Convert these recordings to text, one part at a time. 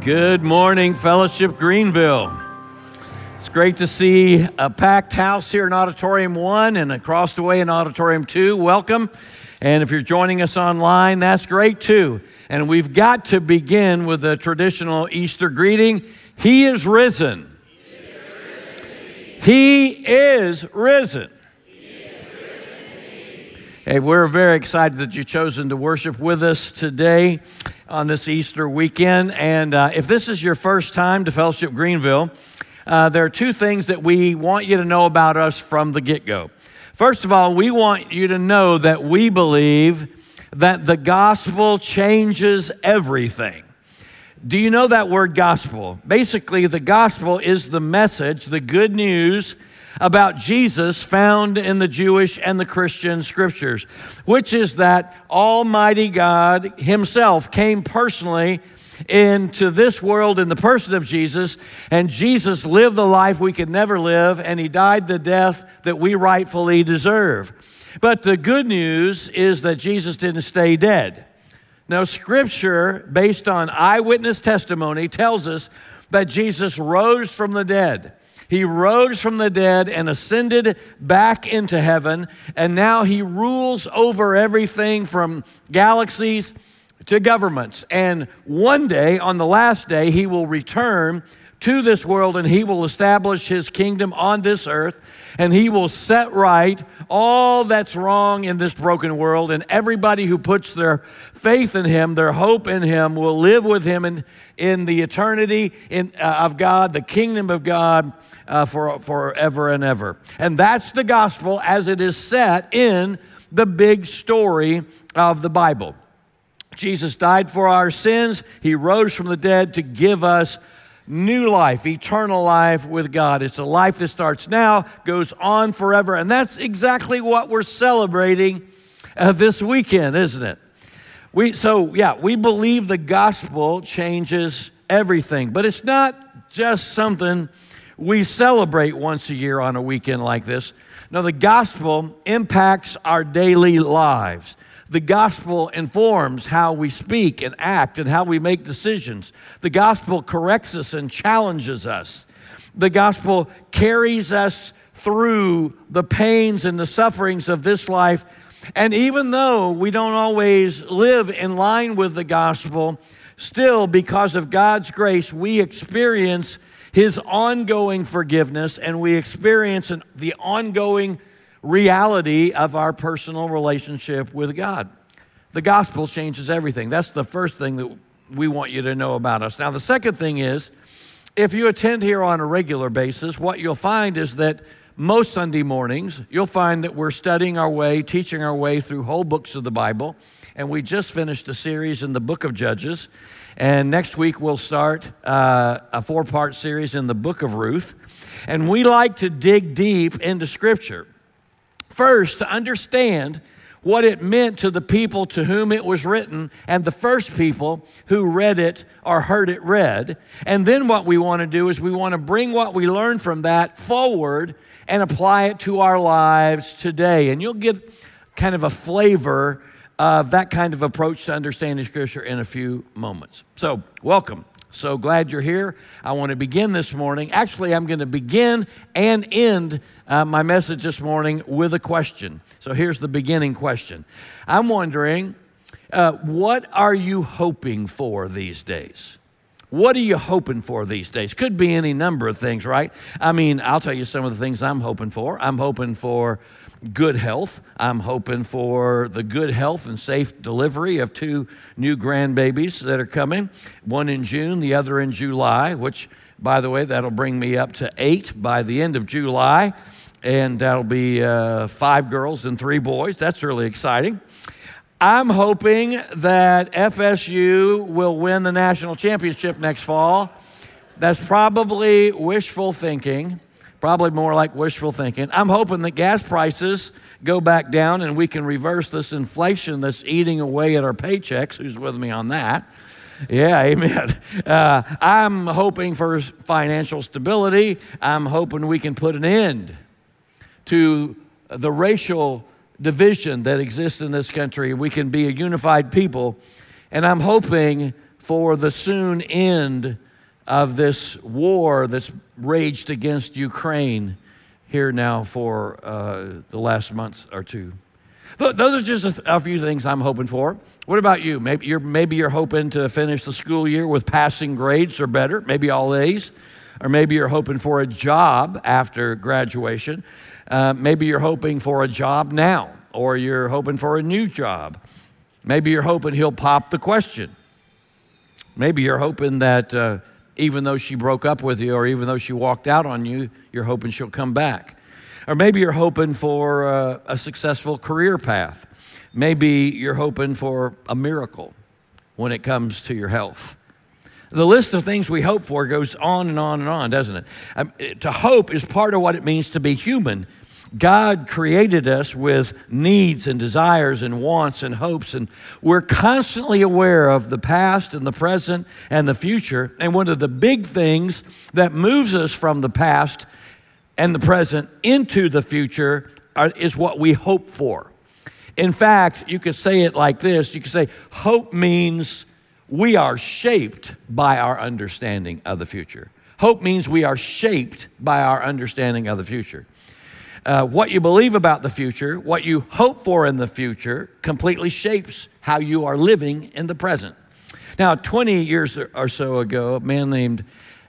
Good morning, Fellowship Greenville. It's great to see a packed house here in Auditorium 1 and across the way in Auditorium 2. Welcome. And if you're joining us online, that's great too. And we've got to begin with the traditional Easter greeting He is risen. He is risen. Hey, we're very excited that you've chosen to worship with us today on this Easter weekend. And uh, if this is your first time to Fellowship Greenville, uh, there are two things that we want you to know about us from the get go. First of all, we want you to know that we believe that the gospel changes everything. Do you know that word gospel? Basically, the gospel is the message, the good news about Jesus found in the Jewish and the Christian scriptures, which is that Almighty God Himself came personally into this world in the person of Jesus, and Jesus lived the life we could never live, and He died the death that we rightfully deserve. But the good news is that Jesus didn't stay dead. Now, Scripture, based on eyewitness testimony, tells us that Jesus rose from the dead. He rose from the dead and ascended back into heaven, and now he rules over everything from galaxies to governments. And one day, on the last day, he will return to this world and he will establish his kingdom on this earth and he will set right all that's wrong in this broken world and everybody who puts their faith in him their hope in him will live with him in, in the eternity in, uh, of god the kingdom of god uh, for forever and ever. And that's the gospel as it is set in the big story of the Bible. Jesus died for our sins. He rose from the dead to give us new life, eternal life with God. It's a life that starts now, goes on forever. And that's exactly what we're celebrating uh, this weekend, isn't it? We, so, yeah, we believe the gospel changes everything, but it's not just something we celebrate once a year on a weekend like this. No, the gospel impacts our daily lives. The gospel informs how we speak and act and how we make decisions. The gospel corrects us and challenges us. The gospel carries us through the pains and the sufferings of this life. And even though we don't always live in line with the gospel, still, because of God's grace, we experience his ongoing forgiveness, and we experience an, the ongoing reality of our personal relationship with God. The gospel changes everything. That's the first thing that we want you to know about us. Now, the second thing is if you attend here on a regular basis, what you'll find is that most Sunday mornings, you'll find that we're studying our way, teaching our way through whole books of the Bible. And we just finished a series in the book of Judges. And next week, we'll start uh, a four part series in the book of Ruth. And we like to dig deep into Scripture. First, to understand what it meant to the people to whom it was written and the first people who read it or heard it read. And then what we want to do is we want to bring what we learned from that forward and apply it to our lives today. And you'll get kind of a flavor of that kind of approach to understanding Scripture in a few moments. So, welcome. So glad you're here. I want to begin this morning. Actually, I'm going to begin and end uh, my message this morning with a question. So here's the beginning question I'm wondering, uh, what are you hoping for these days? What are you hoping for these days? Could be any number of things, right? I mean, I'll tell you some of the things I'm hoping for. I'm hoping for good health. I'm hoping for the good health and safe delivery of two new grandbabies that are coming, one in June, the other in July, which, by the way, that'll bring me up to eight by the end of July. And that'll be uh, five girls and three boys. That's really exciting. I'm hoping that FSU will win the national championship next fall. That's probably wishful thinking. Probably more like wishful thinking. I'm hoping that gas prices go back down and we can reverse this inflation that's eating away at our paychecks. Who's with me on that? Yeah, amen. Uh, I'm hoping for financial stability. I'm hoping we can put an end to the racial division that exists in this country. We can be a unified people. And I'm hoping for the soon end of this war that's raged against Ukraine here now for uh, the last month or two. Those are just a, few things I'm hoping for. What about you? Maybe you're, maybe you're hoping to finish the school year with passing grades or better, maybe all A's. Or maybe you're hoping for a job after graduation. Uh, maybe you're hoping for a job now, or you're hoping for a new job. Maybe you're hoping he'll pop the question. Maybe you're hoping that uh, even though she broke up with you, or even though she walked out on you, you're hoping she'll come back. Or maybe you're hoping for uh, a successful career path. Maybe you're hoping for a miracle when it comes to your health. The list of things we hope for goes on and on and on, doesn't it? Um, to hope is part of what it means to be human. God created us with needs and desires and wants and hopes, and we're constantly aware of the past and the present and the future. And one of the big things that moves us from the past and the present into the future are, is what we hope for. In fact, you could say it like this you could say, hope means we are shaped by our understanding of the future. Hope means we are shaped by our understanding of the future. Uh, what you believe about the future, what you hope for in the future, completely shapes how you are living in the present. Now, 20 years or so ago, a man named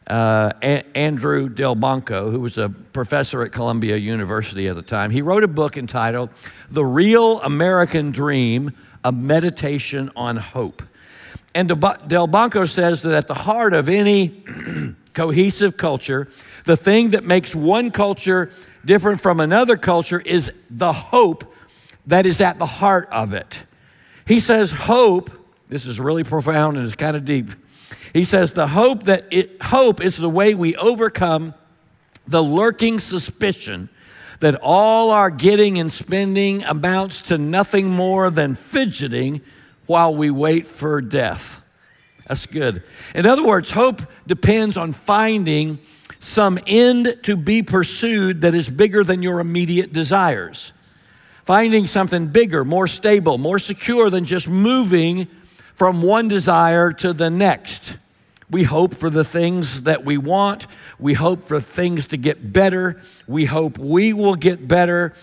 uh, a- Andrew Delbanco, who was a professor at Columbia University at the time, he wrote a book entitled The Real American Dream A Meditation on Hope. And Delbanco says that at the heart of any cohesive culture, the thing that makes one culture different from another culture is the hope that is at the heart of it. He says, hope, this is really profound and it's kind of deep. He says the hope that it, hope is the way we overcome the lurking suspicion that all our getting and spending amounts to nothing more than fidgeting while we wait for death. That's good. In other words, hope depends on finding some end to be pursued that is bigger than your immediate desires. Finding something bigger, more stable, more secure than just moving from one desire to the next. We hope for the things that we want. We hope for things to get better. We hope we will get better.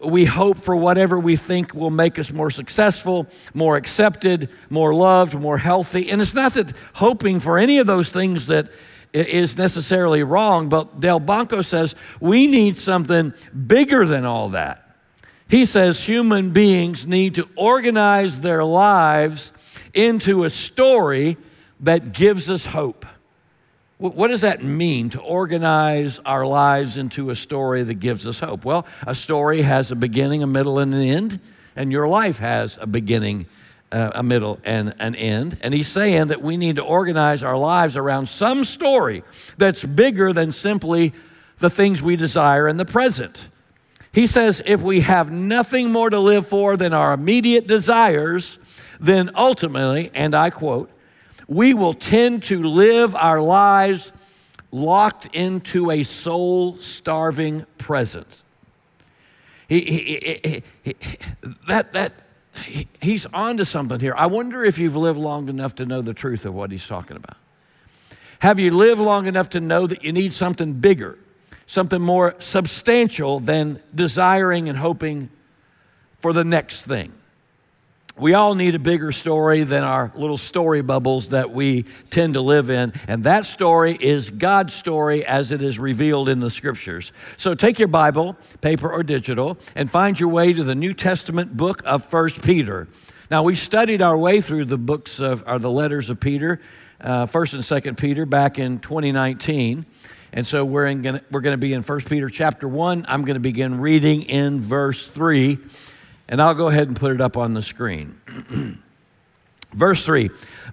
We hope for whatever we think will make us more successful, more accepted, more loved, more healthy. And it's not that hoping for any of those things that is necessarily wrong, but Delbanco says we need something bigger than all that. He says human beings need to organize their lives into a story that gives us hope. What does that mean to organize our lives into a story that gives us hope? Well, a story has a beginning, a middle, and an end, and your life has a beginning, uh, a middle, and an end. And he's saying that we need to organize our lives around some story that's bigger than simply the things we desire in the present. He says if we have nothing more to live for than our immediate desires, then ultimately, and I quote, we will tend to live our lives locked into a soul starving presence. He, he, he, that, that, he's on to something here. I wonder if you've lived long enough to know the truth of what he's talking about. Have you lived long enough to know that you need something bigger, something more substantial than desiring and hoping for the next thing? We all need a bigger story than our little story bubbles that we tend to live in. And that story is God's story as it is revealed in the scriptures. So take your Bible, paper or digital, and find your way to the New Testament book of First Peter. Now, we studied our way through the books of, or the letters of Peter, uh, 1st and 2nd Peter, back in 2019. And so we're, in, we're going to be in First Peter chapter 1. I'm going to begin reading in verse 3 and I'll go ahead and put it up on the screen. Verse 3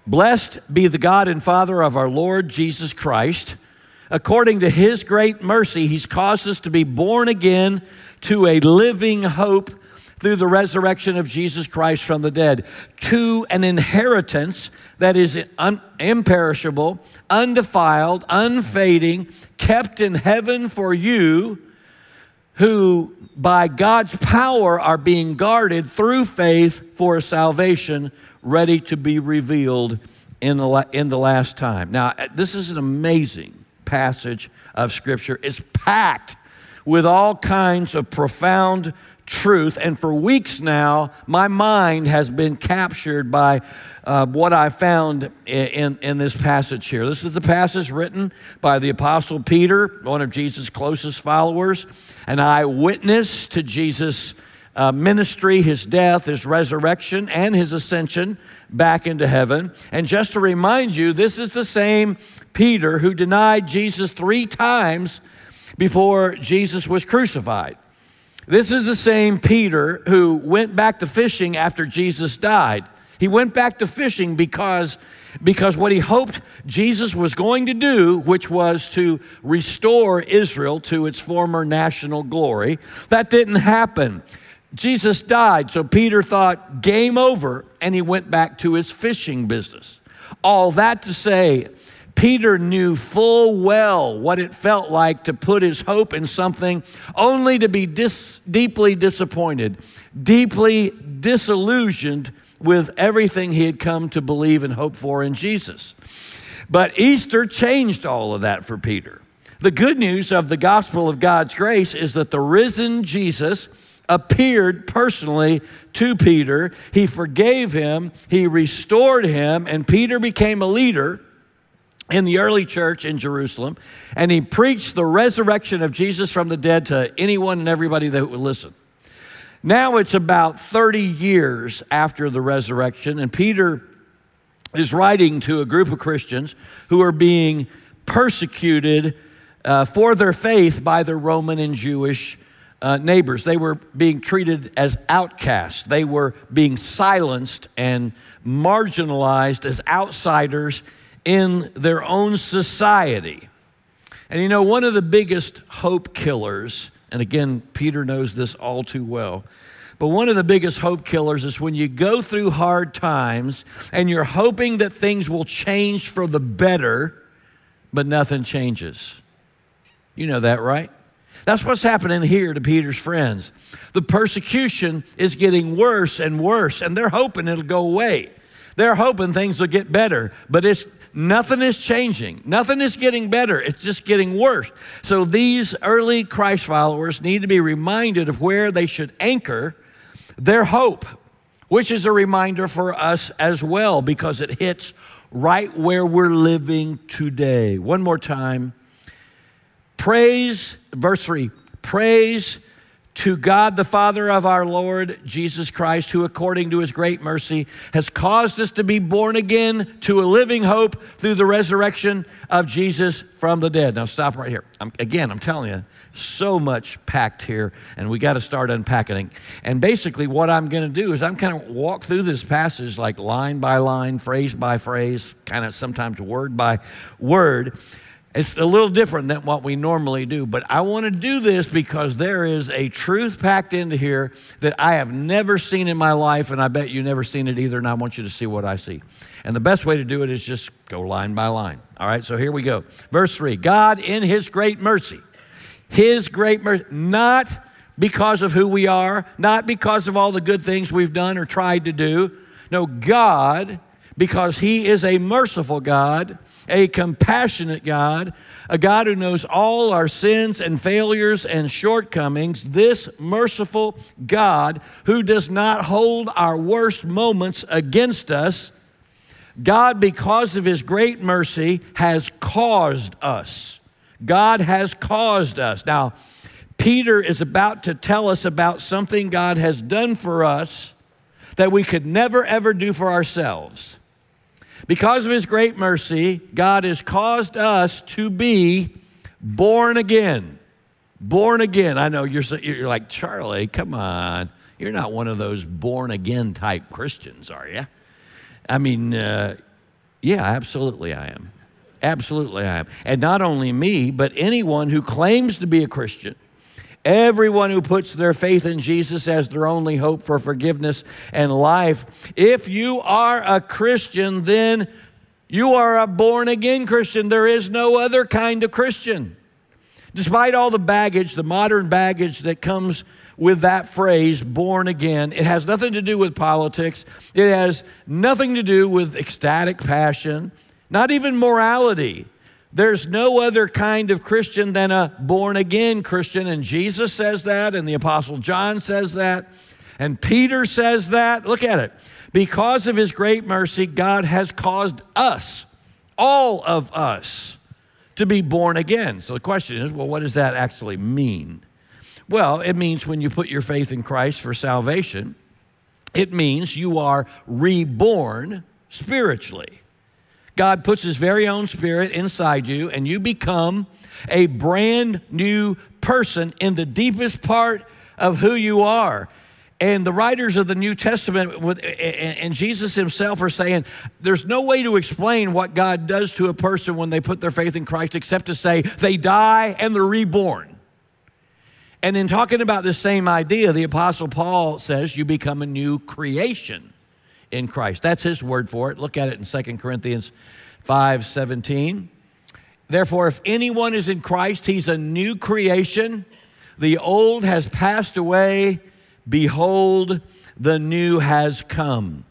Blessed be the God and Father of our Lord Jesus Christ. According to his great mercy, he's caused us to be born again to a living hope through the resurrection of Jesus Christ from the dead, to an inheritance that is un- imperishable, undefiled, unfading, kept in heaven for you who by God's power are being guarded through faith for salvation ready to be revealed in the, in the last time. Now, this is an amazing passage of Scripture. It's packed with all kinds of profound truth. And for weeks now, my mind has been captured by uh, what I found in, in, in, this passage here. This is the passage written by the Apostle Peter, one of Jesus' closest followers, an eyewitness to Jesus' uh, ministry, his death, his resurrection, and his ascension back into heaven. And just to remind you, this is the same Peter who denied Jesus three times before Jesus was crucified. This is the same Peter who went back to fishing after Jesus died. He went back to fishing because, because what he hoped Jesus was going to do, which was to restore Israel to its former national glory, that didn't happen. Jesus died, so Peter thought, game over, and he went back to his fishing business. All that to say, Peter knew full well what it felt like to put his hope in something only to be dis- deeply disappointed, deeply disillusioned with everything he had come to believe and hope for in Jesus. But Easter changed all of that for Peter. The good news of the gospel of God's grace is that the risen Jesus appeared personally to Peter. He forgave him, he restored him, and Peter became a leader in the early church in Jerusalem, and he preached the resurrection of Jesus from the dead to anyone and everybody that would listen. Now it's about 30 years after the resurrection, and Peter is writing to a group of Christians who are being persecuted uh, for their faith by their Roman and Jewish uh, neighbors. They were being treated as outcasts, they were being silenced and marginalized as outsiders in their own society. And you know, one of the biggest hope killers, and again, Peter knows this all too well, but one of the biggest hope killers is when you go through hard times and you're hoping that things will change for the better, but nothing changes. You know that, right? That's what's happening here to Peter's friends. The persecution is getting worse and worse, and they're hoping it'll go away. They're hoping things will get better, but it's nothing is changing. Nothing is getting better. It's just getting worse. So these early Christ followers need to be reminded of where they should anchor their hope, which is a reminder for us as well because it hits right where we're living today. One more time. Praise, verse 3 praise to God the Father of our Lord Jesus Christ, who according to his great mercy has caused us to be born again to a living hope through the resurrection of Jesus from the dead. Now, stop right here. I'm, again, I'm telling you, so much packed here, and we got to start unpacking. And basically, what I'm going to do is I'm kind of walk through this passage like line by line, phrase by phrase, kind of sometimes word by word. It's a little different than what we normally do, but I want to do this because there is a truth packed into here that I have never seen in my life, and I bet you never seen it either, and I want you to see what I see. And the best way to do it is just go line by line. All right, so here we go. Verse 3 God, in His great mercy, His great mercy, not because of who we are, not because of all the good things we've done or tried to do. No, God, because He is a merciful God a compassionate God, a God who knows all our sins and failures and shortcomings, this merciful God who does not hold our worst moments against us. God, because of his great mercy, has caused us. God has caused us. Now, Peter is about to tell us about something God has done for us that we could never, ever do for ourselves. Because of his great mercy, God has caused us to be born again. Born again. I know you're, you're like, Charlie, come on. You're not one of those born again type Christians, are you? I mean, uh, yeah, absolutely I am. Absolutely I am. And not only me, but anyone who claims to be a Christian Everyone who puts their faith in Jesus as their only hope for forgiveness and life. If you are a Christian, then you are a born again Christian. There is no other kind of Christian. Despite all the baggage, the modern baggage that comes with that phrase, born again. It has nothing to do with politics, it has nothing to do with ecstatic passion, not even morality. There's no other kind of Christian than a born again Christian. And Jesus says that, and the Apostle John says that, and Peter says that. Look at it. Because of his great mercy, God has caused us, all of us, to be born again. So the question is well, what does that actually mean? Well, it means when you put your faith in Christ for salvation, it means you are reborn spiritually. God puts his very own spirit inside you, and you become a brand new person in the deepest part of who you are. And the writers of the New Testament and Jesus himself are saying there's no way to explain what God does to a person when they put their faith in Christ except to say they die and they're reborn. And in talking about the same idea, the Apostle Paul says you become a new creation in Christ. That's his word for it. Look at it in 2 Corinthians 5 17. Therefore, if anyone is in Christ, he's a new creation. The old has passed away Behold, the new has come.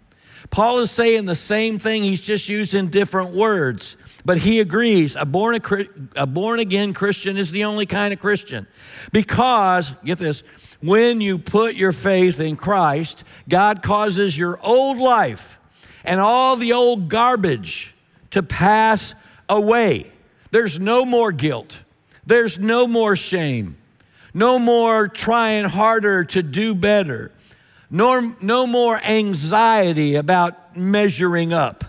Paul is saying the same thing, he's just using different words. But he agrees a born, a born again Christian is the only kind of Christian. Because, get this, when you put your faith in Christ, God causes your old life and all the old garbage to pass away. There's no more guilt, there's no more shame, no more trying harder to do better. No, no more anxiety about measuring up.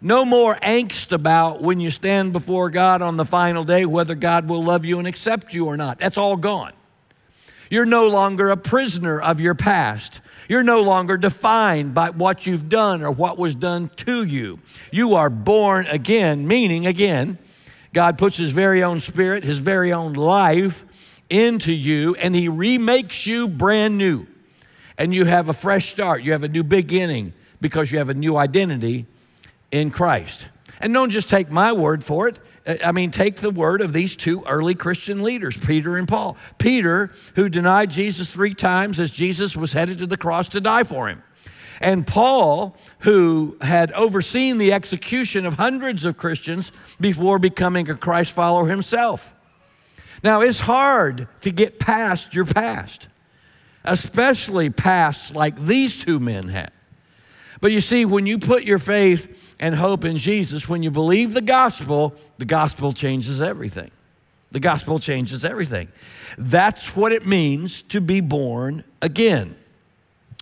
No more angst about when you stand before God on the final day whether God will love you and accept you or not. That's all gone. You're no longer a prisoner of your past. You're no longer defined by what you've done or what was done to you. You are born again, meaning again, God puts His very own spirit, His very own life into you and he remakes you brand new. And you have a fresh start. You have a new beginning because you have a new identity in Christ. And don't just take my word for it. I mean, take the word of these two early Christian leaders, Peter and Paul. Peter, who denied Jesus three times as Jesus was headed to the cross to die for him. And Paul, who had overseen the execution of hundreds of Christians before becoming a Christ follower himself. Now, it's hard to get past your past, especially past like these two men had. But you see, when you put your faith and hope in Jesus, when you believe the gospel, the gospel changes everything. The gospel changes everything. That's what it means to be born again.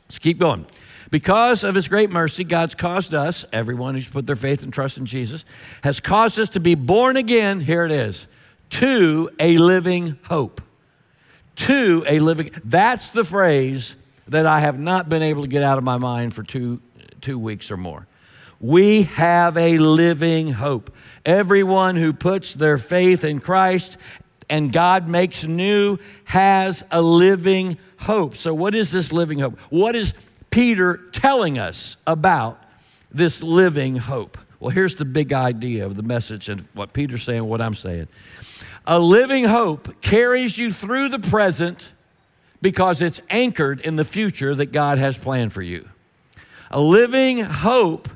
Let's keep going. Because of his great mercy, God's caused us, everyone who's put their faith and trust in Jesus, has caused us to be born again. Here it is to a living hope. To a living, that's the phrase that I have not been able to get out of my mind for two, two weeks or more. We have a living hope. Everyone who puts their faith in Christ and God makes new has a living hope. So, what is this living hope? What is Peter telling us about this living hope? Well, here's the big idea of the message and what Peter's saying, what I'm saying. A living hope carries you through the present because it's anchored in the future that God has planned for you. A living hope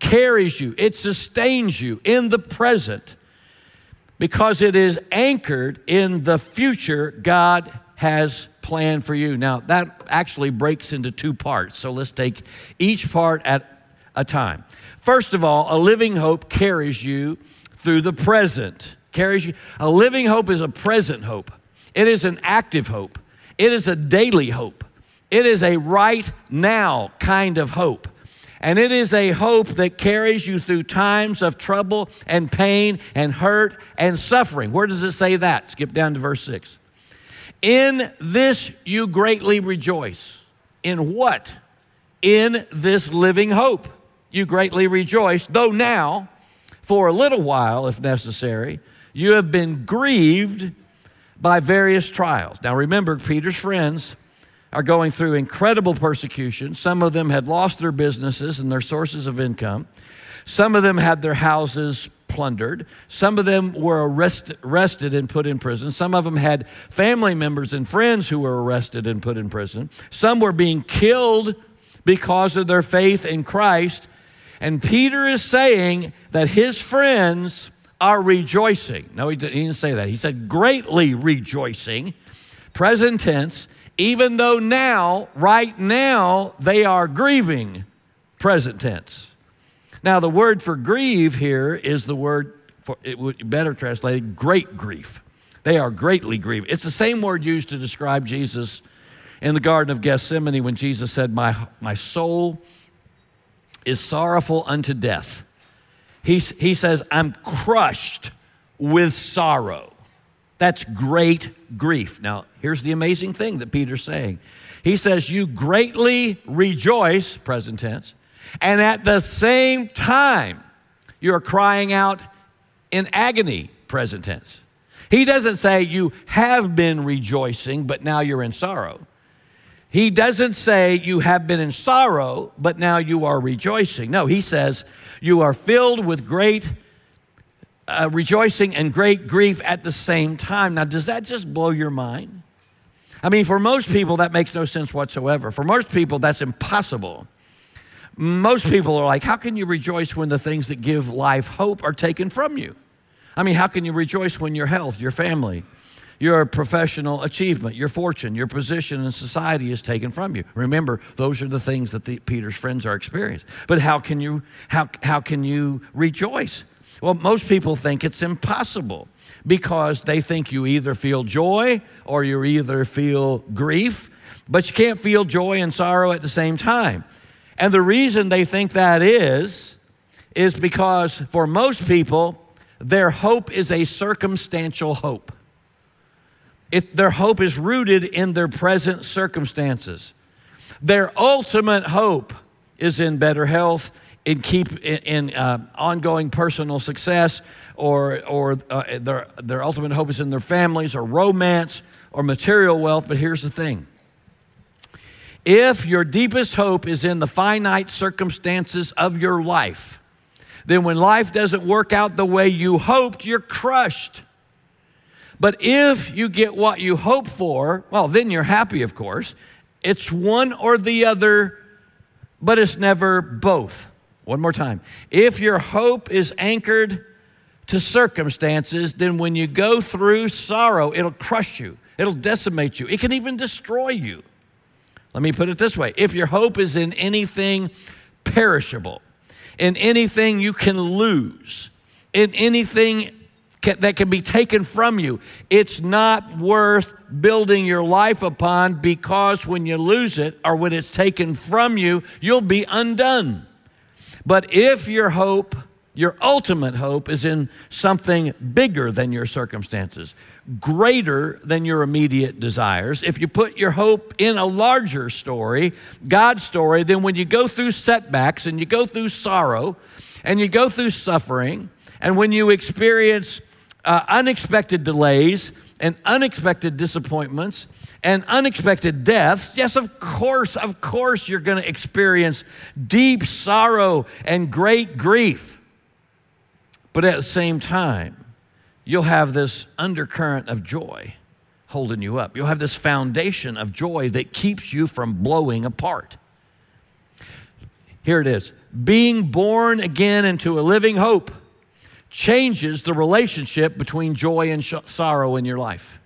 carries you, it sustains you in the present because it is anchored in the future God has planned for you. Now, that actually breaks into two parts. So let's take each part at a time. First of all, a living hope carries you through the present carries you. A living hope is a present hope, it is an active hope, it is a daily hope, it is a right now kind of hope. And it is a hope that carries you through times of trouble and pain and hurt and suffering. Where does it say that? Skip down to verse 6. In this you greatly rejoice. In what? In this living hope you greatly rejoice, though now, for a little while, if necessary, you have been grieved by various trials. Now remember, Peter's friends are going through incredible persecution. Some of them had lost their businesses and their sources of income. Some of them had their houses plundered. Some of them were arrest, arrested and put in prison. Some of them had family members and friends who were arrested and put in prison. Some were being killed because of their faith in Christ. And Peter is saying that his friends are rejoicing. No, he didn't say that. He said greatly rejoicing, present tense, even though now, right now, they are grieving, present tense. Now, the word for grieve here is the word, for, it would better translated, great grief. They are greatly grieved. It's the same word used to describe Jesus in the Garden of Gethsemane when Jesus said, My, my soul is sorrowful unto death. He, he says, I'm crushed with sorrow. That's great grief. Now, here's the amazing thing that Peter's saying. He says, You greatly rejoice, present tense, and at the same time, you're crying out in agony, present tense. He doesn't say you have been rejoicing, but now you're in sorrow. He doesn't say you have been in sorrow, but now you are rejoicing. No, he says you are filled with great uh, rejoicing and great grief at the same time. Now, does that just blow your mind? I mean, for most people, that makes no sense whatsoever. For most people, that's impossible. Most people are like, how can you rejoice when the things that give life hope are taken from you? I mean, how can you rejoice when your health, your family, your professional achievement, your fortune, your position in society is taken from you. Remember, those are the things that the, Peter's friends are experiencing. But how can you how how can you rejoice? Well, most people think it's impossible because they think you either feel joy or you either feel grief, but you can't feel joy and sorrow at the same time. And the reason they think that is is because for most people their hope is a circumstantial hope. It, their hope is rooted in their present circumstances. Their ultimate hope is in better health, in keep in, in uh, ongoing personal success, or or uh, their their ultimate hope is in their families, or romance, or material wealth. But here's the thing: if your deepest hope is in the finite circumstances of your life, then when life doesn't work out the way you hoped, you're crushed. But if you get what you hope for, well, then you're happy, of course. It's one or the other, but it's never both. One more time. If your hope is anchored to circumstances, then when you go through sorrow, it'll crush you, it'll decimate you, it can even destroy you. Let me put it this way if your hope is in anything perishable, in anything you can lose, in anything that can be taken from you. It's not worth building your life upon because when you lose it or when it's taken from you, you'll be undone. But if your hope, your ultimate hope, is in something bigger than your circumstances, greater than your immediate desires, if you put your hope in a larger story, God's story, then when you go through setbacks and you go through sorrow and you go through suffering, and when you experience uh, unexpected delays and unexpected disappointments and unexpected deaths, yes, of course, of course, you're going to experience deep sorrow and great grief. But at the same time, you'll have this undercurrent of joy holding you up. You'll have this foundation of joy that keeps you from blowing apart. Here it is being born again into a living hope changes the relationship between joy and sh- sorrow in your life.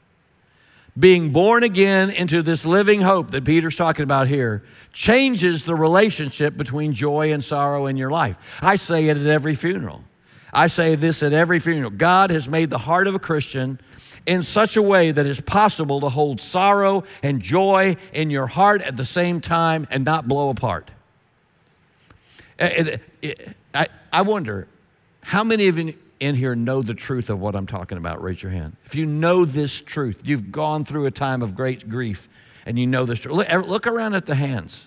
Being born again into this living hope that Peter's talking about here changes the relationship between joy and sorrow in your life. I say it at every funeral. I say this at every funeral. God has made the heart of a Christian in such a way that it's possible to hold sorrow and joy in your heart at the same time and not blow apart. Eh, eh, eh, I, I wonder how many of you in here know the truth of what I'm talking about? Raise your hand. If you know this truth, you've gone through a time of great grief and you know this truth. Look, look around at the hands.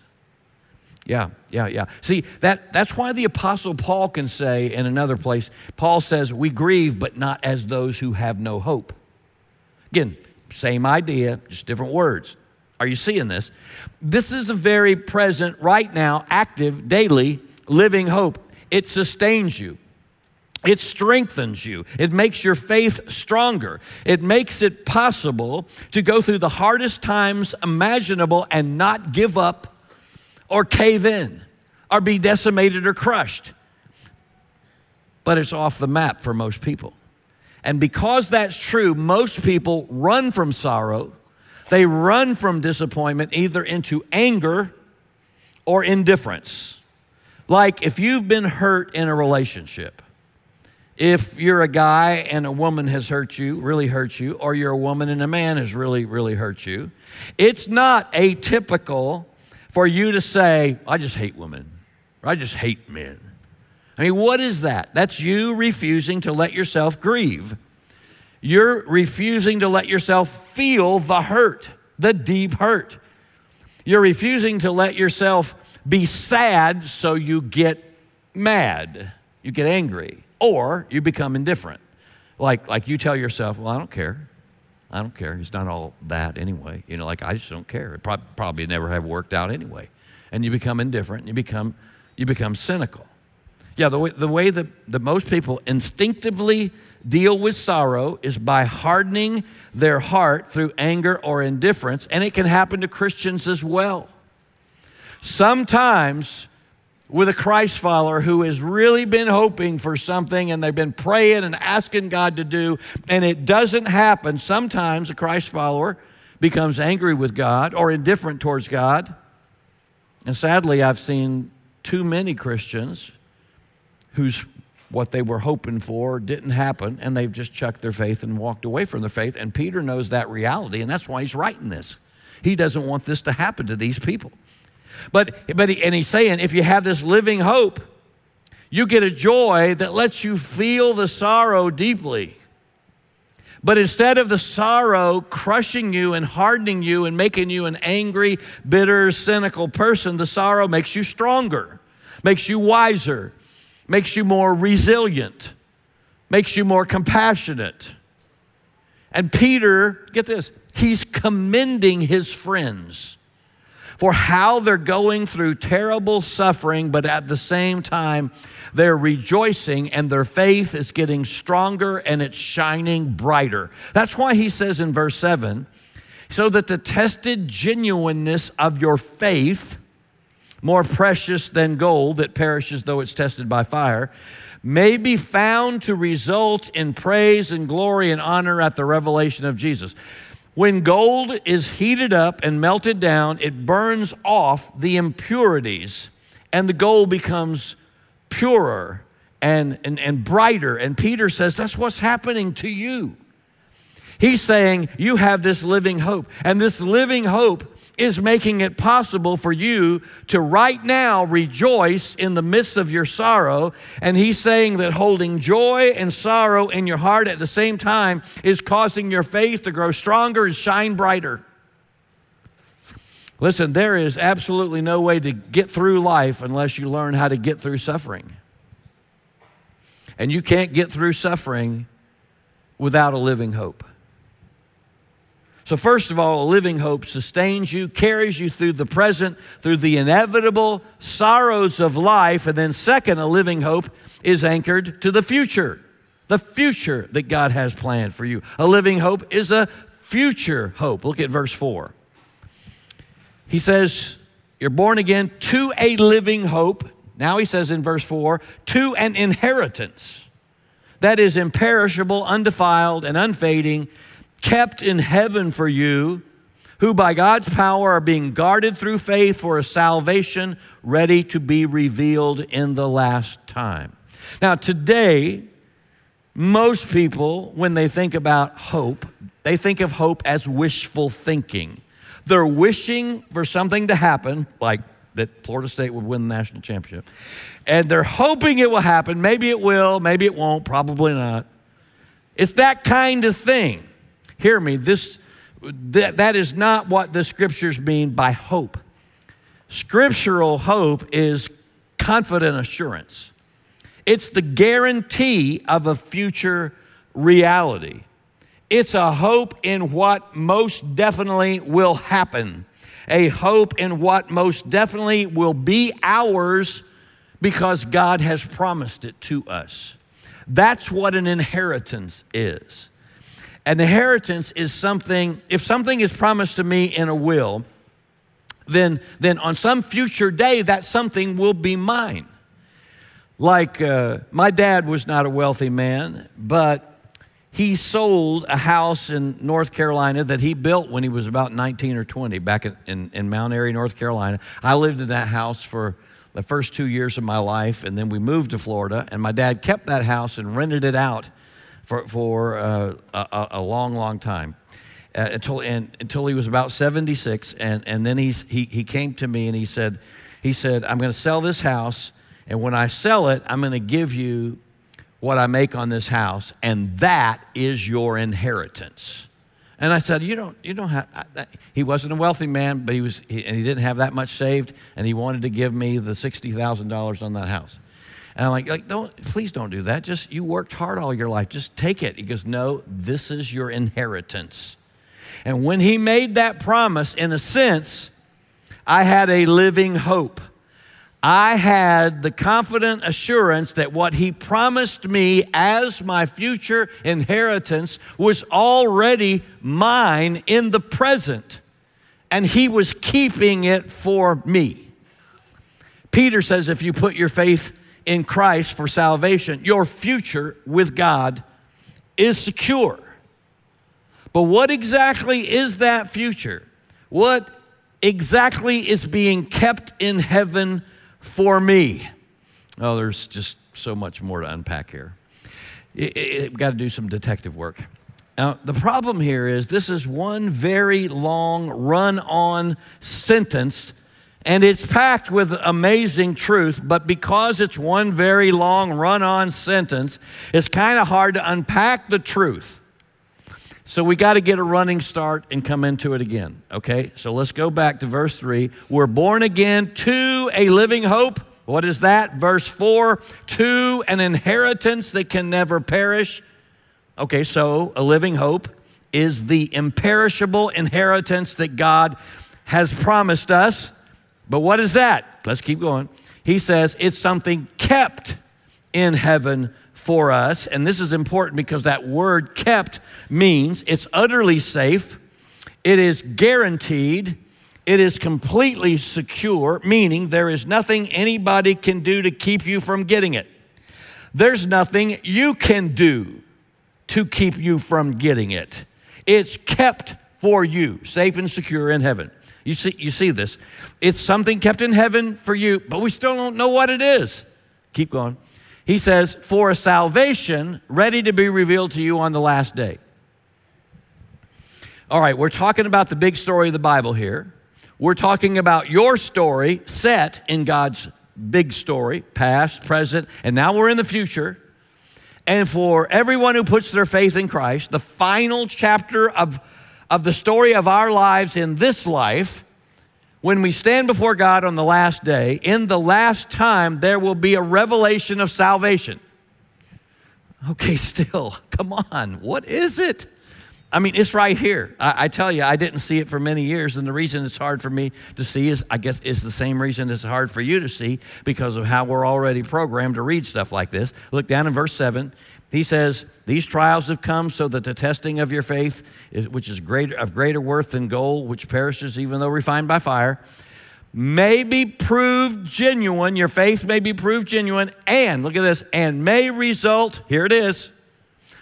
Yeah, yeah, yeah. See, that, that's why the Apostle Paul can say in another place, Paul says, We grieve, but not as those who have no hope. Again, same idea, just different words. Are you seeing this? This is a very present, right now, active, daily, living hope. It sustains you. It strengthens you. It makes your faith stronger. It makes it possible to go through the hardest times imaginable and not give up or cave in or be decimated or crushed. But it's off the map for most people. And because that's true, most people run from sorrow. They run from disappointment either into anger or indifference. Like if you've been hurt in a relationship, if you're a guy and a woman has hurt you, really hurt you, or you're a woman and a man has really, really hurt you, it's not atypical for you to say, I just hate women, or I just hate men. I mean, what is that? That's you refusing to let yourself grieve. You're refusing to let yourself feel the hurt, the deep hurt. You're refusing to let yourself be sad so you get mad, you get angry, or you become indifferent. Like, like you tell yourself, well, I don't care. I don't care. It's not all that anyway. You know, like I just don't care. It pro- probably never have worked out anyway. And you become indifferent. And you become you become cynical. Yeah, the way, the way that, that most people instinctively deal with sorrow is by hardening their heart through anger or indifference, and it can happen to Christians as well. Sometimes with a Christ follower who has really been hoping for something and they've been praying and asking God to do, and it doesn't happen, sometimes a Christ follower becomes angry with God or indifferent towards God. And sadly, I've seen too many Christians whose what they were hoping for didn't happen, and they've just chucked their faith and walked away from their faith. And Peter knows that reality, and that's why he's writing this. He doesn't want this to happen to these people. But, but he, and he's saying, if you have this living hope, you get a joy that lets you feel the sorrow deeply. But instead of the sorrow crushing you and hardening you and making you an angry, bitter, cynical person, the sorrow makes you stronger, makes you wiser, makes you more resilient, makes you more compassionate. And Peter, get this, he's commending his friends for how they're going through terrible suffering, but at the same time, they're rejoicing and their faith is getting stronger and it's shining brighter. That's why he says in verse 7 so that the tested genuineness of your faith, more precious than gold that perishes though it's tested by fire, may be found to result in praise and glory and honor at the revelation of Jesus. When gold is heated up and melted down, it burns off the impurities, and the gold becomes purer and, and, and brighter. And Peter says, That's what's happening to you. He's saying, You have this living hope. And this living hope is making it possible for you to right now rejoice in the midst of your sorrow. And he's saying that holding joy and sorrow in your heart at the same time is causing your faith to grow stronger and shine brighter. Listen, there is absolutely no way to get through life unless you learn how to get through suffering. And you can't get through suffering without a living hope. So, first of all, a living hope sustains you, carries you through the present, through the inevitable sorrows of life. And then, second, a living hope is anchored to the future, the future that God has planned for you. A living hope is a future hope. Look at verse 4. He says, You're born again to a living hope. Now he says in verse 4, to an inheritance that is imperishable, undefiled, and unfading kept in heaven for you, who by God's power are being guarded through faith for a salvation ready to be revealed in the last time. Now, today, most people, when they think about hope, they think of hope as wishful thinking. They're wishing for something to happen, like that Florida State would win the national championship, and they're hoping it will happen. Maybe it will, maybe it won't, probably not. It's that kind of thing. Hear me, this, that, that is not what the scriptures mean by hope. Scriptural hope is confident assurance, it's the guarantee of a future reality. It's a hope in what most definitely will happen, a hope in what most definitely will be ours because God has promised it to us. That's what an inheritance is. An inheritance is something, if something is promised to me in a will, then, then on some future day, that something will be mine. Like uh, my dad was not a wealthy man, but he sold a house in North Carolina that he built when he was about 19 or 20 back in, in, in, Mount Airy, North Carolina. I lived in that house for the first two years of my life, and then we moved to Florida, and my dad kept that house and rented it out for, for uh, a, a, long, long time. Uh, until, and, until he was about 76, and, and then he's, he, he came to me and he said, he said, I'm going to sell this house and when I sell it, I'm going to give you what I make on this house, and that is your inheritance. And I said, you don't, you don't have. He wasn't a wealthy man, but he was, he, and he didn't have that much saved, and he wanted to give me the sixty thousand dollars on that house. And I'm like, like, don't, please don't do that. Just you worked hard all your life. Just take it. He goes, no, this is your inheritance. And when he made that promise, in a sense, I had a living hope. I had the confident assurance that what he promised me as my future inheritance was already mine in the present, and he was keeping it for me. Peter says if you put your faith in Christ for salvation, your future with God is secure. But what exactly is that future? What exactly is being kept in heaven? for me. Oh, there's just so much more to unpack here. We've got to do some detective work. Now, the problem here is this is one very long run on sentence, and it's packed with amazing truth, but because it's one very long run on sentence, it's kind of hard to unpack the truth. So we got to get a running start and come into it again. Okay? So let's go back to verse 3. We're born again to a living hope. What is that? Verse 4 to an inheritance that can never perish. Okay, so a living hope is the imperishable inheritance that God has promised us. But what is that? Let's keep going. He says it's something kept in heaven for us. And this is important because that word kept means it's utterly safe, it is guaranteed, it is completely secure, meaning there is nothing anybody can do to keep you from getting it. There's nothing you can do to keep you from getting it. It's kept for you, safe and secure in heaven. You see, you see this. It's something kept in heaven for you, but we still don't know what it is. Keep going. He says, for a salvation ready to be revealed to you on the last day. All right, we're talking about the big story of the Bible here. We're talking about your story set in God's big story, past, present, and now we're in the future. And for everyone who puts their faith in Christ, the final chapter of, of the story of our lives in this life when we stand before God on the last day, in the last time, there will be a revelation of salvation. Okay, still, come on, what is it? I mean, it's right here. I, I, tell you, I didn't see it for many years, and the reason it's hard for me to see is, I guess, it's the same reason it's hard for you to see because of how we're already programmed to read stuff like this. Look down in verse 7. He says, These trials have come so that the testing of your faith, which is greater, of greater worth than gold, which perishes even though refined by fire, may be proved genuine. Your faith may be proved genuine, and look at this, and may result, here it is,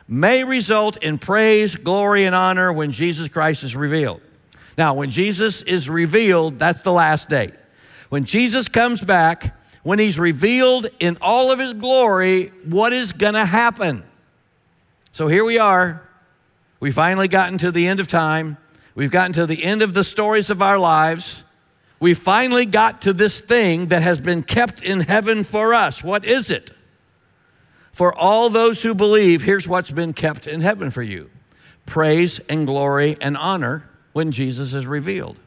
may result in praise, glory, and honor when Jesus Christ is revealed. Now, when Jesus is revealed, that's the last day. When Jesus comes back, when he's revealed in all of his glory, what is going to happen? So here we are. We finally gotten to the end of time. We've gotten to the end of the stories of our lives. We finally got to this thing that has been kept in heaven for us. What is it? For all those who believe, here's what's been kept in heaven for you praise and glory and honor when Jesus is revealed.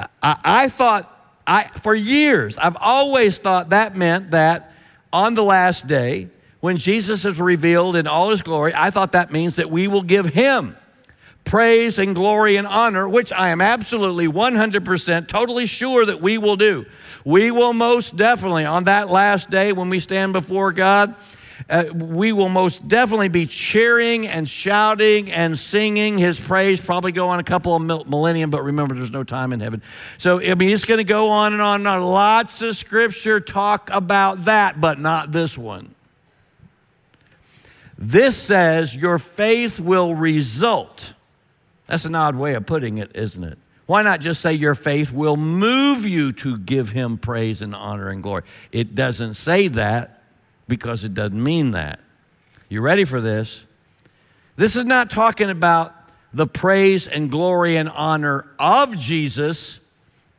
I, I thought, I, for years, I've always thought that meant that on the last day, when Jesus is revealed in all his glory, I thought that means that we will give him praise and glory and honor, which I am absolutely 100% totally sure that we will do. We will most definitely, on that last day when we stand before God, uh, we will most definitely be cheering and shouting and singing his praise. Probably go on a couple of millennium, but remember, there's no time in heaven. So, I mean, it's going to go on and on and on. Lots of scripture talk about that, but not this one. This says your faith will result. That's an odd way of putting it, isn't it? Why not just say your faith will move you to give him praise and honor and glory? It doesn't say that because it doesn't mean that. You ready for this? This is not talking about the praise and glory and honor of Jesus.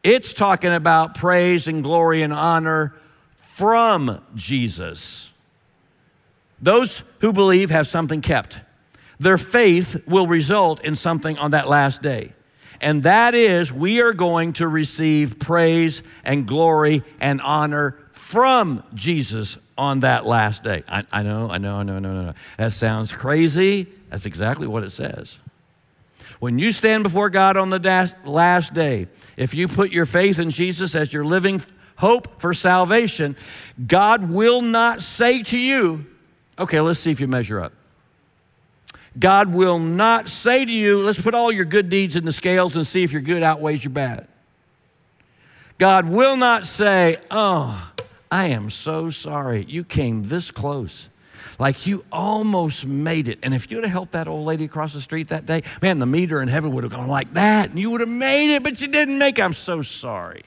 It's talking about praise and glory and honor from Jesus. Those who believe have something kept. Their faith will result in something on that last day. And that is, we are going to receive praise and glory and honor from Jesus on that last day. I, I know, I know, I know, I know, I know. That sounds crazy. That's exactly what it says. When you stand before God on the last day, if you put your faith in Jesus as your living hope for salvation, God will not say to you, okay, let's see if you measure up. God will not say to you, let's put all your good deeds in the scales and see if your good outweighs your bad. God will not say, oh, I am so sorry. You came this close. Like you almost made it. And if you'd have helped that old lady across the street that day, man, the meter in heaven would have gone like that, and you would have made it, but you didn't make it. I'm so sorry.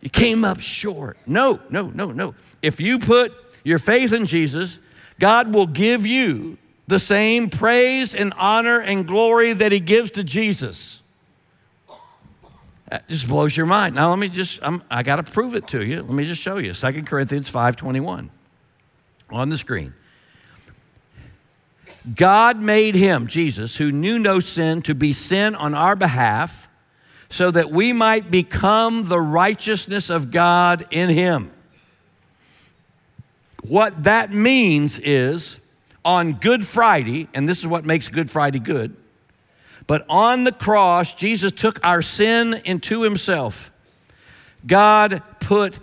You came up short. No, no, no, no. If you put your faith in Jesus, God will give you the same praise and honor and glory that He gives to Jesus. That just blows your mind. Now let me just, I'm, i got to prove it to you. Let me just show you. 2 Corinthians 5.21 on the screen. God made him, Jesus, who knew no sin, to be sin on our behalf so that we might become the righteousness of God in him. What that means is on Good Friday, and this is what makes Good Friday good but on the cross, Jesus took our sin into himself. God put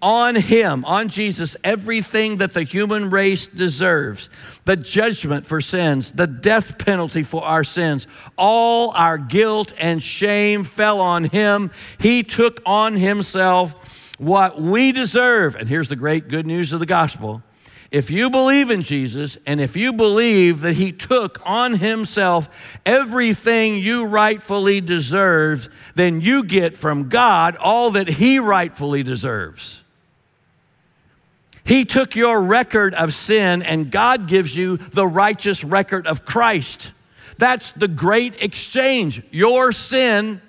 on him, on Jesus, everything that the human race deserves the judgment for sins, the death penalty for our sins. All our guilt and shame fell on him. He took on himself what we deserve. And here's the great good news of the gospel if you believe in Jesus and if you believe that he took on himself everything you rightfully deserve, then you get from God all that he rightfully deserves. He took your record of sin and God gives you the righteous record of Christ. That's the great exchange. Your sin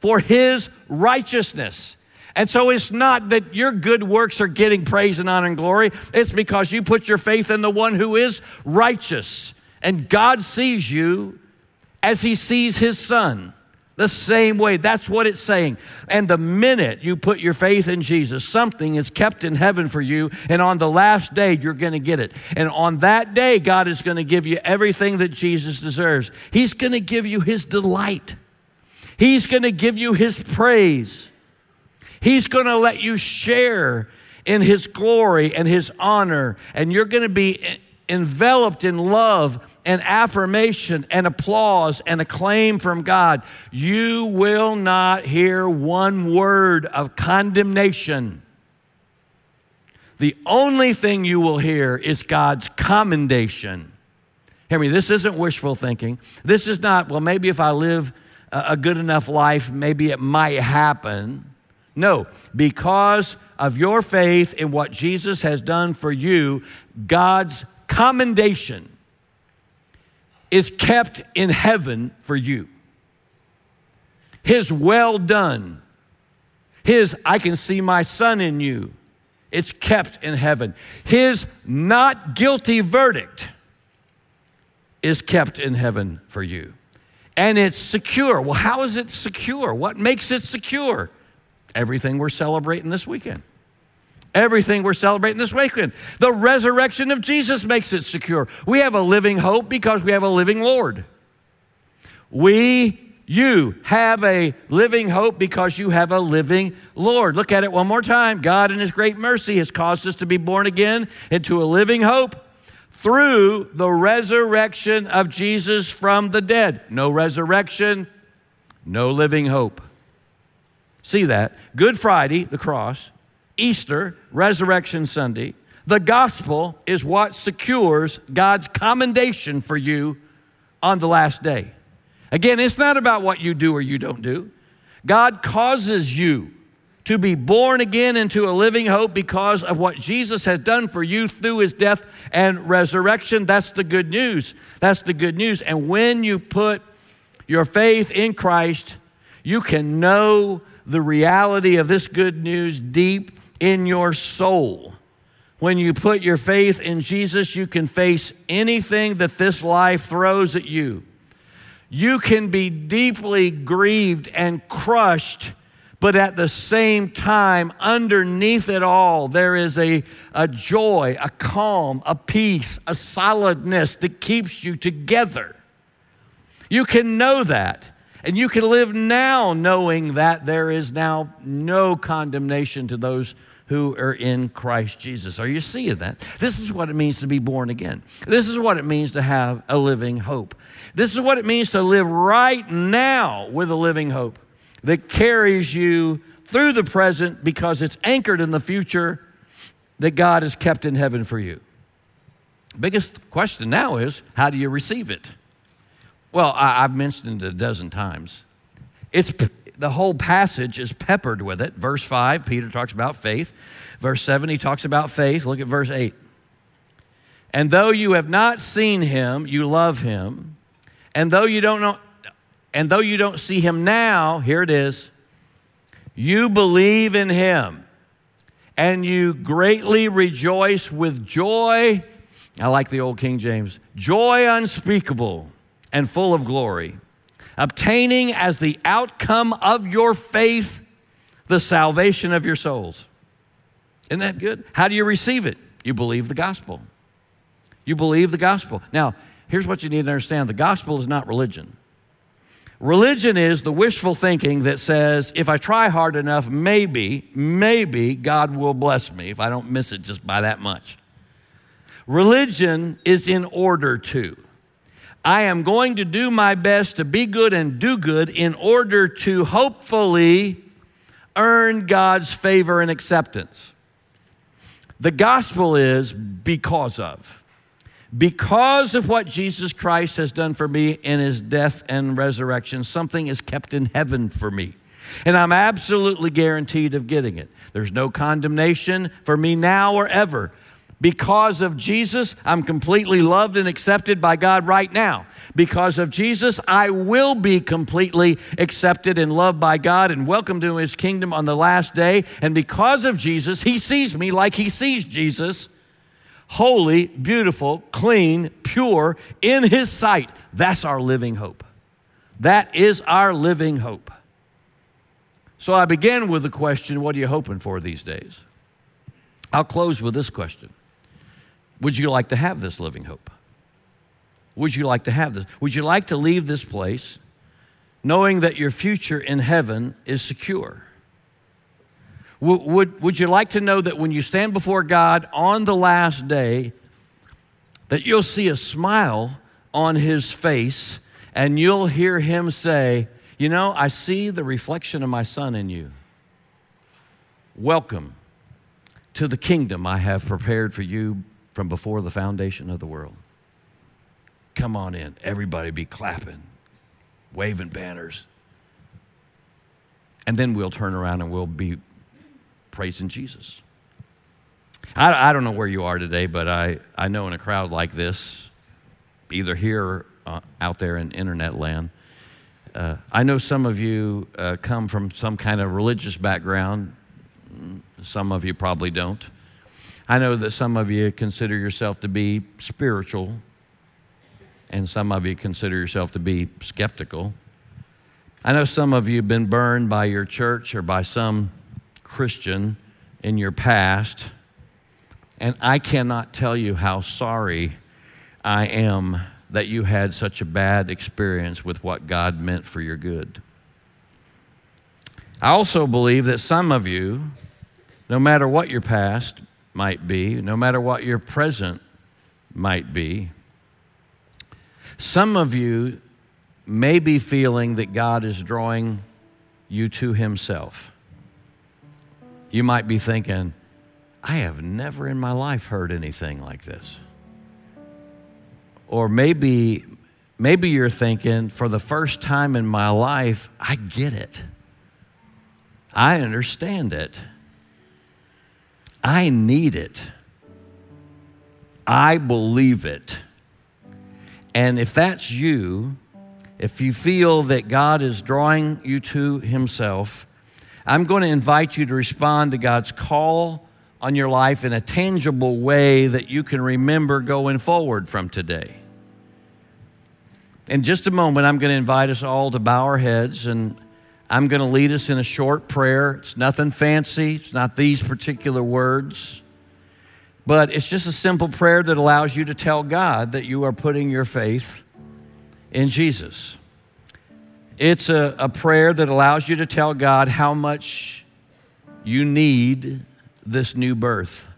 for his righteousness. And so it's not that your good works are getting praise and honor and glory. It's because you put your faith in the one who is righteous. And God sees you as he sees his son. The same way. That's what it's saying. And the minute you put your faith in Jesus, something is kept in heaven for you. And on the last day, you're going to get it. And on that day, God is going to give you everything that Jesus deserves. He's going to give you his delight, He's going to give you his praise. He's going to let you share in His glory and His honor, and you're going to be enveloped in love and affirmation and applause and acclaim from God. You will not hear one word of condemnation. The only thing you will hear is God's commendation. Hear me, this isn't wishful thinking. This is not, well, maybe if I live a good enough life, maybe it might happen. No, because of your faith in what Jesus has done for you, God's commendation is kept in heaven for you. His well done, His I can see my son in you, it's kept in heaven. His not guilty verdict is kept in heaven for you. And it's secure. Well, how is it secure? What makes it secure? Everything we're celebrating this weekend. Everything we're celebrating this weekend. The resurrection of Jesus makes it secure. We have a living hope because we have a living Lord. We, you have a living hope because you have a living Lord. Look at it one more time. God, in His great mercy, has caused us to be born again into a living hope through the resurrection of Jesus from the dead. No resurrection, no living hope. See that? Good Friday, the cross, Easter, Resurrection Sunday. The gospel is what secures God's commendation for you on the last day. Again, it's not about what you do or you don't do. God causes you to be born again into a living hope because of what Jesus has done for you through his death and resurrection. That's the good news. That's the good news. And when you put your faith in Christ, you can know the reality of this good news deep in your soul. When you put your faith in Jesus, you can face anything that this life throws at you. You can be deeply grieved and crushed but at the same time, underneath it all, there is a, a joy, a calm, a peace, a solidness that keeps you together. You can know that. And you can live now knowing that there is now no condemnation to those who are in Christ Jesus. Are you seeing that? This is what it means to be born again. This is what it means to have a living hope. This is what it means to live right now with a living hope that carries you through the present because it's anchored in the future that God has kept in heaven for you. Biggest question now is how do you receive it? Well, I, have mentioned it a dozen times. It's the whole passage is peppered with it. Verse 5, Peter talks about faith. Verse 7, he talks about faith. Look at verse 8. And though you have not seen him, you love him. And though you don't know and though you don't see him now, here it is, you believe in him and you greatly rejoice with joy. I like the old King James joy unspeakable and full of glory, obtaining as the outcome of your faith the salvation of your souls. Isn't that good? How do you receive it? You believe the gospel. You believe the gospel. Now, here's what you need to understand the gospel is not religion. Religion is the wishful thinking that says, if I try hard enough, maybe, maybe God will bless me if I don't miss it just by that much. Religion is in order to. I am going to do my best to be good and do good in order to hopefully earn God's favor and acceptance. The gospel is because of because of what Jesus Christ has done for me in his death and resurrection, something is kept in heaven for me. And I'm absolutely guaranteed of getting it. There's no condemnation for me now or ever. Because of Jesus, I'm completely loved and accepted by God right now. Because of Jesus, I will be completely accepted and loved by God and welcomed to his kingdom on the last day. And because of Jesus, he sees me like he sees Jesus holy, beautiful, clean, pure in His sight. That's our living hope. That is our living hope. So I began with the question what are you hoping for these days? I'll close with this question Would you like to have this living hope? Would you like to have this? Would you like to leave this place knowing that your future in heaven is secure? Would, would, would you like to know that when you stand before God on the last day, that you'll see a smile on his face and you'll hear him say, You know, I see the reflection of my son in you. Welcome to the kingdom I have prepared for you from before the foundation of the world. Come on in. Everybody be clapping, waving banners. And then we'll turn around and we'll be praising Jesus. I, I don't know where you are today, but I, I know in a crowd like this, either here or uh, out there in internet land, uh, I know some of you uh, come from some kind of religious background. Some of you probably don't. I know that some of you consider yourself to be spiritual, and some of you consider yourself to be skeptical. I know some of you have been burned by your church or by some Christian in your past, and I cannot tell you how sorry I am that you had such a bad experience with what God meant for your good. I also believe that some of you, no matter what your past might be, no matter what your present might be, some of you may be feeling that God is drawing you to Himself. You might be thinking, I have never in my life heard anything like this. Or maybe, maybe you're thinking, for the first time in my life, I get it. I understand it. I need it. I believe it. And if that's you, if you feel that God is drawing you to Himself, I'm going to invite you to respond to God's call on your life in a tangible way that you can remember going forward from today. In just a moment, I'm going to invite us all to bow our heads and I'm going to lead us in a short prayer. It's nothing fancy, it's not these particular words, but it's just a simple prayer that allows you to tell God that you are putting your faith in Jesus. It's a, a prayer that allows you to tell God how much you need this new birth,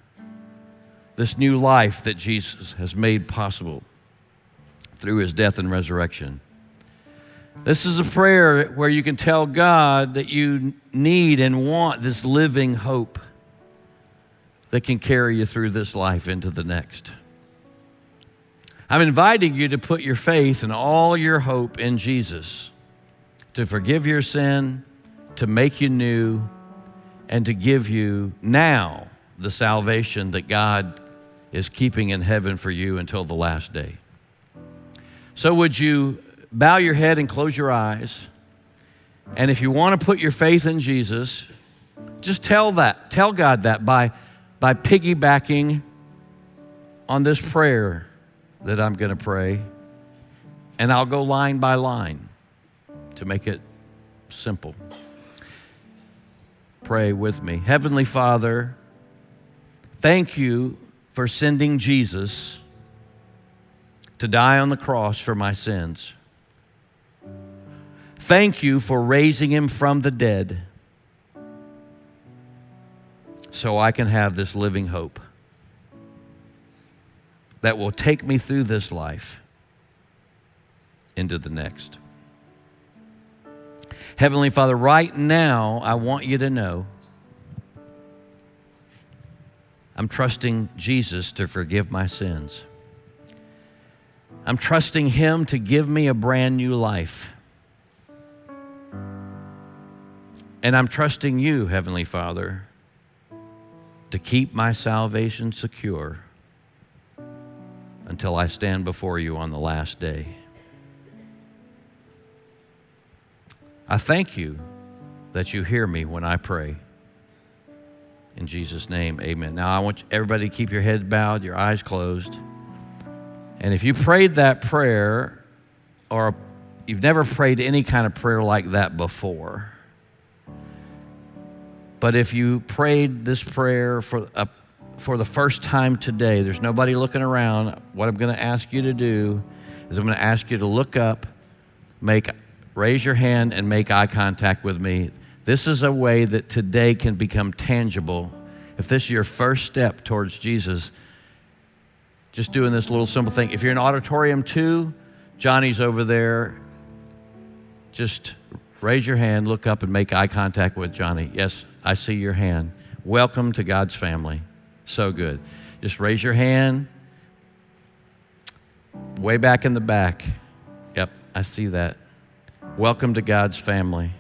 this new life that Jesus has made possible through his death and resurrection. This is a prayer where you can tell God that you need and want this living hope that can carry you through this life into the next. I'm inviting you to put your faith and all your hope in Jesus to forgive your sin, to make you new, and to give you now the salvation that God is keeping in heaven for you until the last day. So, would you bow your head and close your eyes? And if you want to put your faith in Jesus, just tell that, tell God that by, by piggybacking on this prayer that I'm going to pray. And I'll go line by line to make it simple. Pray with me. Heavenly Father, thank you for sending Jesus to die on the cross for my sins. Thank you for raising him from the dead so I can have this living hope that will take me through this life into the next. Heavenly Father, right now, I want you to know I'm trusting Jesus to forgive my sins. I'm trusting Him to give me a brand new life. And I'm trusting you, Heavenly Father, to keep my salvation secure until I stand before you on the last day. I thank you that you hear me when I pray. In Jesus' name, amen. Now, I want everybody to keep your head bowed, your eyes closed. And if you prayed that prayer, or you've never prayed any kind of prayer like that before, but if you prayed this prayer for, a, for the first time today, there's nobody looking around. What I'm going to ask you to do is I'm going to ask you to look up, make, raise your hand, and make eye contact with me. This is a way that today can become tangible. If this is your first step towards Jesus, just doing this little simple thing. If you're in auditorium two, Johnny's over there. Just raise your hand, look up, and make eye contact with Johnny. Yes, I see your hand. Welcome to God's family. So good. Just raise your hand. Way back in the back. Yep, I see that. Welcome to God's family.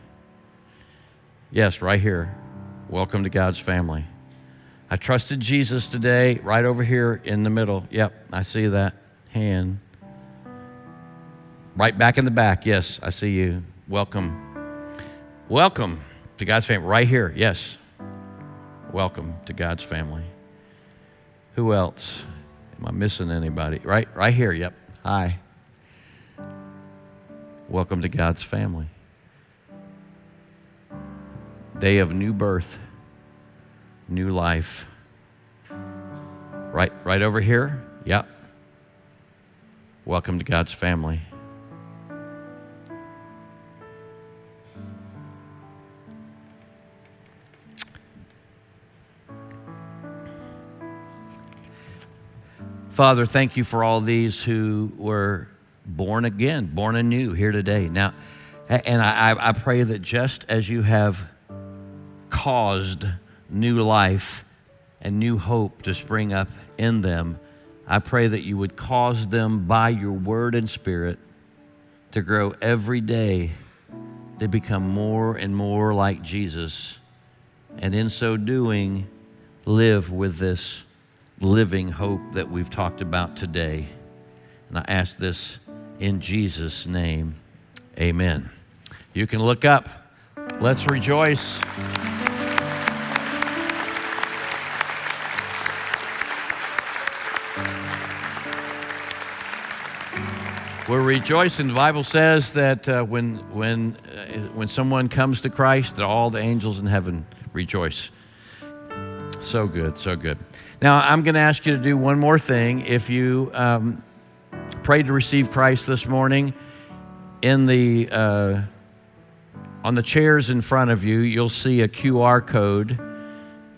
Yes, right here. Welcome to God's family. I trusted Jesus today, right over here in the middle. Yep, I see that hand. Right back in the back. Yes, I see you. Welcome. Welcome to God's family. Right here. Yes. Welcome to God's family. Who else? Am I missing anybody? Right, right here. Yep. Hi. Welcome to God's family. Day of new birth new life. Right, right over here? Yep. welcome to God's family. Father, thank you for all these who were born again, born anew here today. Now, and I, I pray that just as you have caused new life and new hope to spring up in them, I pray that you would cause them by your word and spirit to grow every day to become more and more like Jesus. And in so doing, live with this living hope that we've talked about today. And I ask this in Jesus' name. Amen. You can look up. Let's rejoice. We're rejoicing. The Bible says that uh, when, when, uh, when someone comes to Christ, that all the angels in heaven rejoice. So good, so good. Now, I'm going to ask you to do one more thing. If you um, prayed to receive Christ this morning, in the uh, on the chairs in front of you, you'll see a QR code.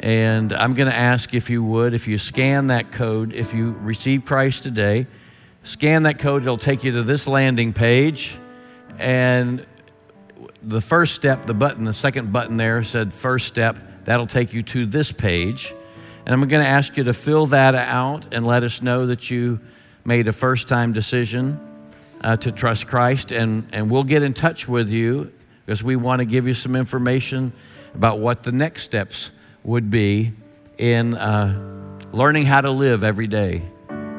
And I'm going to ask if you would, if you scan that code, if you receive Christ today, Scan that code, it'll take you to this landing page. And the first step, the button, the second button there said first step. That'll take you to this page. And I'm going to ask you to fill that out and let us know that you made a first time decision uh, to trust Christ. And, and we'll get in touch with you because we want to give you some information about what the next steps would be in uh, learning how to live every day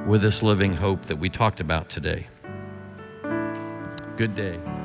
with this living hope that we talked about today. Good day.